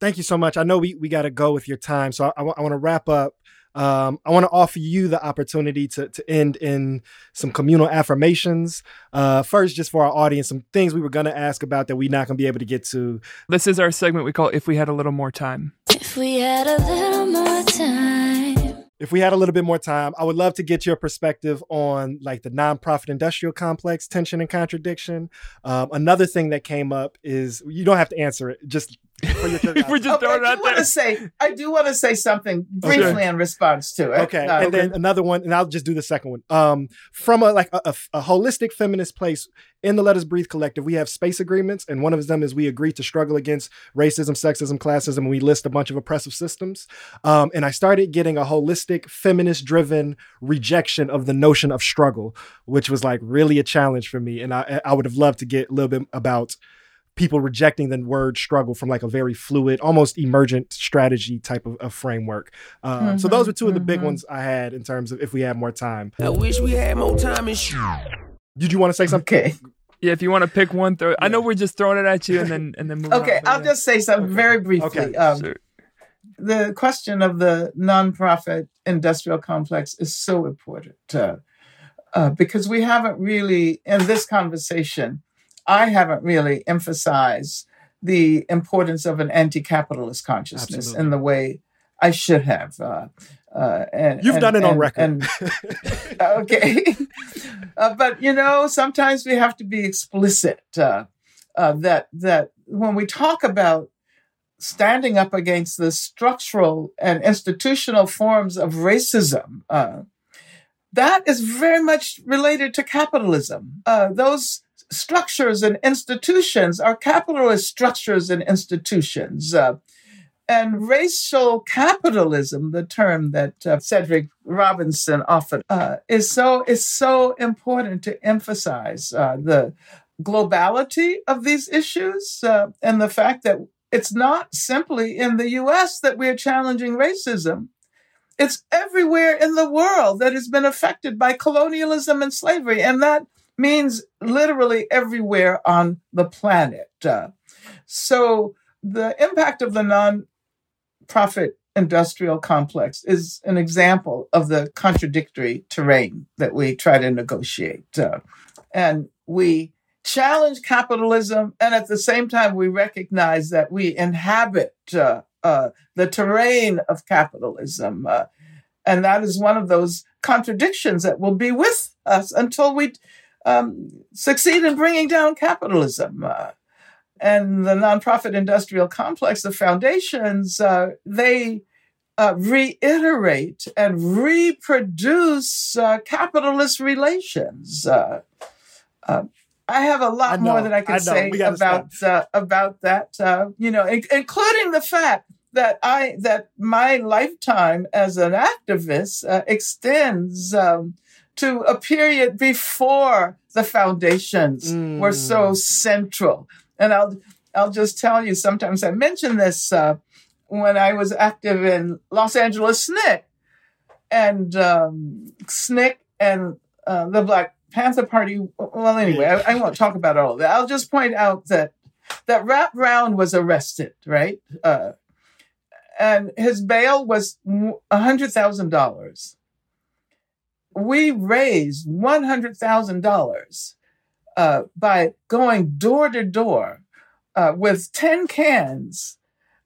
thank you so much. I know we we got to go with your time, so I, I, I want to wrap up. Um, I want to offer you the opportunity to to end in some communal affirmations. Uh, first, just for our audience, some things we were going to ask about that we're not going to be able to get to.
This is our segment we call "If We Had a Little More Time."
If we had a little more time.
If we had a little bit more time, I would love to get your perspective on like the nonprofit industrial complex tension and contradiction. Um, another thing that came up is you don't have to answer it, just for your curiosity.
We're just
Okay,
throwing it
I
out
do want to say, I do want to say something briefly
Okay.
in response to it.
Okay,
Uh,
and then another one, and I'll just do the second one. Um, from a like a, a, a holistic feminist place in the Let Us Breathe collective, we have space agreements, and one of them is we agree to struggle against racism, sexism, classism. And we list a bunch of oppressive systems. Um, and I started getting a holistic, feminist-driven rejection of the notion of struggle, which was like really a challenge for me. And I, I would have loved to get a little bit about people rejecting the word struggle from like a very fluid, almost emergent strategy type of, of framework. Um, so those were two of the big
mhm.
ones I had in terms of if we had more time.
I wish we had more time and shit.
Did you want to say something?
okay.
Yeah, if you want to pick one, throw. I know we're just throwing it at you and then and then moving
Okay,
on, but
I'll
yeah.
just say something very briefly.
Okay,
Um,
Sure.
the question of the nonprofit industrial complex is so important uh, uh, because we haven't really, in this conversation, I haven't really emphasized the importance of an anti-capitalist consciousness
Absolutely.
in the way I should have. Uh, uh, and,
You've
and-
done it on record.
and- okay, uh, but you know, sometimes we have to be explicit uh, uh, that that when we talk about standing up against the structural and institutional forms of racism. Uh, that is very much related to capitalism. Uh, those structures and institutions are capitalist structures and institutions. Uh, and racial capitalism, the term that uh, Cedric Robinson often uh, is so is so important to emphasize uh, the globality of these issues uh, and the fact that it's not simply in the US that we're challenging racism. It's everywhere in the world that has been affected by colonialism and slavery. And that means literally everywhere on the planet. Uh, so the impact of the non-profit industrial complex is an example of the contradictory terrain that we try to negotiate. Uh, and we challenge capitalism, and at the same time, we recognize that we inhabit uh, uh, the terrain of capitalism. Uh, and that is one of those contradictions that will be with us until we um, succeed in bringing down capitalism. Uh, and the nonprofit industrial complex, the foundations, uh, they uh, reiterate and reproduce uh, capitalist relations. Uh, uh, I have a lot
know,
more that I
I
can
know.
say about uh, about that. Uh, you know, in- including the fact that I that my lifetime as an activist uh, extends um, to a period before the foundations were so
Mm.
central. And I'll I'll just tell you. Sometimes I mention this uh, when I was active in Los Angeles SNCC, and um, SNCC and uh, the Black Panther Party. Well, anyway, I, I won't talk about all of that. I'll just point out that that Rap Brown was arrested, right? Uh, and his bail was a hundred thousand dollars. We raised one hundred thousand dollars uh, by going door to door uh, with ten cans.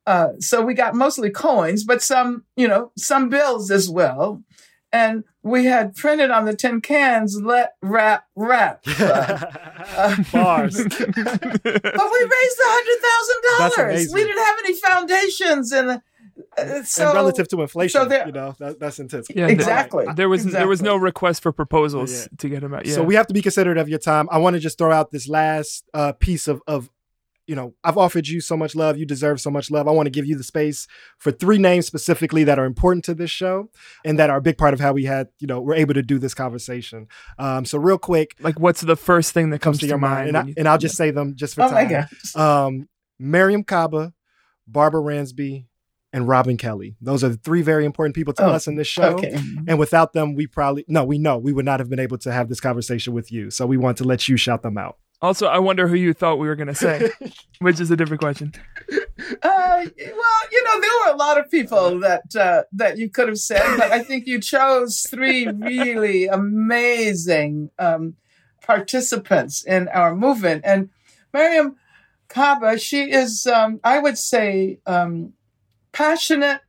Uh, so we got mostly coins, but some, you know, some bills as well. And we had printed on the tin cans, "Let rap rap." Uh,
Bars.
but we raised
$100,000.
We didn't have any foundations, and so
and relative to inflation,
so there-
you know, that, that's intense.
Yeah, th-
exactly.
There was there was no request for proposals
Yeah.
to get him out. Yeah.
So we have to be considerate of your time. I want to just throw out this last uh, piece of, of you know, I've offered you so much love. You deserve so much love. I want to give you the space for three names specifically that are important to this show and that are a big part of how we had, you know, we're able to do this conversation. Um, so real quick,
Like, what's the first thing that comes,
comes to your mind, and, I,
you-
and I'll just say them just for
Oh my
time.
God.
Um, Mariame Kaba, Barbara Ransby, and Robin Kelley. Those are the three very important people to
Oh,
us in this show.
Okay.
And without them, we probably no, we know we would not have been able to have this conversation with you. So we want to let you shout them out.
Also, I wonder who you thought we were going to say, which is a different question.
Uh, well, you know, there were a lot of people that uh, that you could have said, but I think you chose three really amazing um, participants in our movement. And Mariame Kaba, she is, um, I would say, um, passionate,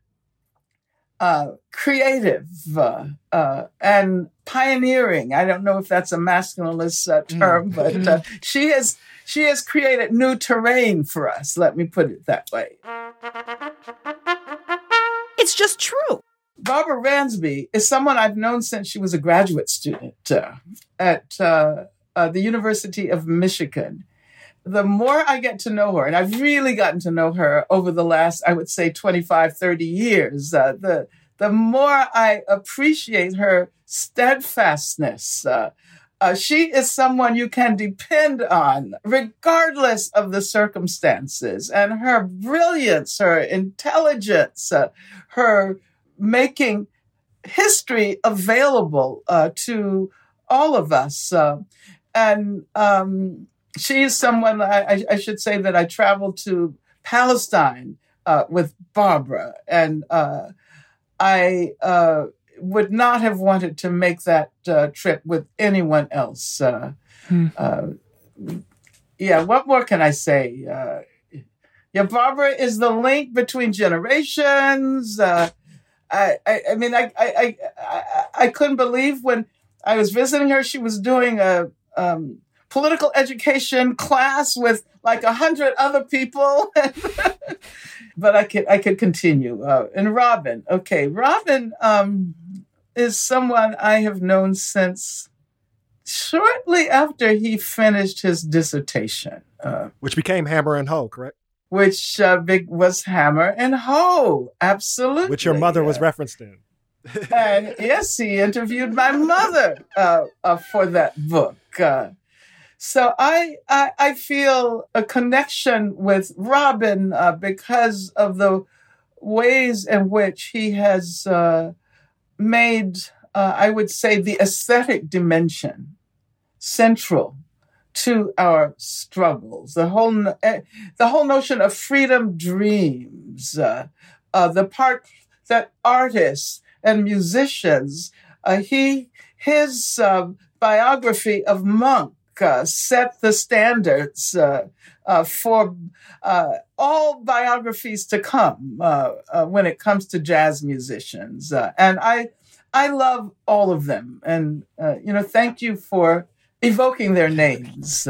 uh, creative, uh, uh, and pioneering. I don't know if that's a masculinist uh, term, but uh, she has she has created new terrain for us. Let me put it that way.
It's just true.
Barbara Ransby is someone I've known since she was a graduate student uh, at uh, uh, the University of Michigan. The more I get to know her, and I've really gotten to know her over the last, I would say, 25, 30 years, uh, the, the more I appreciate her steadfastness. Uh, uh, she is someone you can depend on, regardless of the circumstances, and her brilliance, her intelligence, uh, her making history available uh, to all of us. Uh, and um, she is someone, I, I- should say, that I traveled to Palestine uh, with Barbara. And uh, I uh, would not have wanted to make that uh, trip with anyone else. Uh,
Hmm.
uh, yeah, what more can I say? Uh, yeah, Barbara is the link between generations. Uh, I, I, I mean, I, I, I, I, I couldn't believe when I was visiting her. She was doing a um, political education class with like a hundred other people. but I could, I could continue. Uh, and Robin, okay, Robin um, is someone I have known since shortly after he finished his dissertation. Uh,
Which became Hammer and Hoe, correct?
which uh, big was Hammer and Hoe, absolutely.
Which your mother was referenced in.
and yes, he interviewed my mother uh, uh, for that book. Uh, so I, I I feel a connection with Robin uh, because of the ways in which he has uh, made, uh, I would say, the aesthetic dimension central to our struggles. The whole eh, the whole notion of freedom dreams, uh, uh, the part that artists and musicians, uh, he his biography of Monk uh, set the standards uh, uh, for uh, all biographies to come uh, uh, when it comes to jazz musicians, and I I love all of them, and you know, thank you for evoking their names.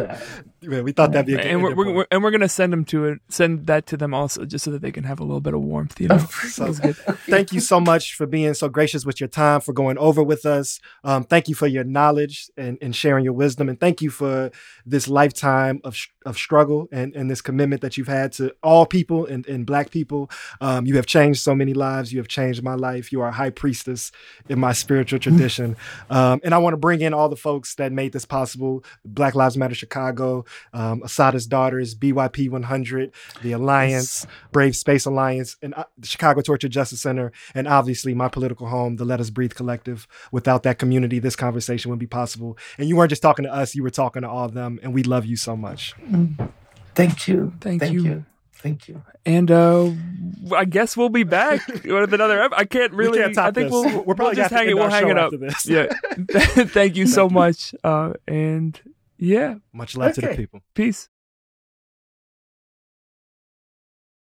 We thought that'd be a good,
and we're, we're, and we're gonna send them to it, send that to them also, just so that they can have a little bit of warmth. You know,
So-
good.
thank you so much for being so gracious with your time, for going over with us. Um, thank you for your knowledge and, and sharing your wisdom. And thank you for this lifetime of, sh- of struggle and, and this commitment that you've had to all people and, and Black people. Um, you have changed so many lives. You have changed my life. You are a high priestess in my spiritual tradition. Um, and I want to bring in all the folks that made this possible Black Lives Matter Chicago, um, Assata's Daughters, BYP 100, the Alliance, Brave Space Alliance, and uh, the Chicago Torture Justice Center, and obviously my political home, the Let Us Breathe Collective. Without that community, this conversation wouldn't be possible. And you weren't just talking to us, you were talking to all of them, and we love you so much.
thank you,
Thank
thank
you.
you, thank you.
And uh, I guess we'll be back with another. ep- I can't really.
can't
I think
this.
we'll
We're probably
we'll just
gonna have to
hang it. We'll
our
hang it up.
after this.
Yeah. Thank you so much. Uh, and yeah,
Much love to the people.
peace.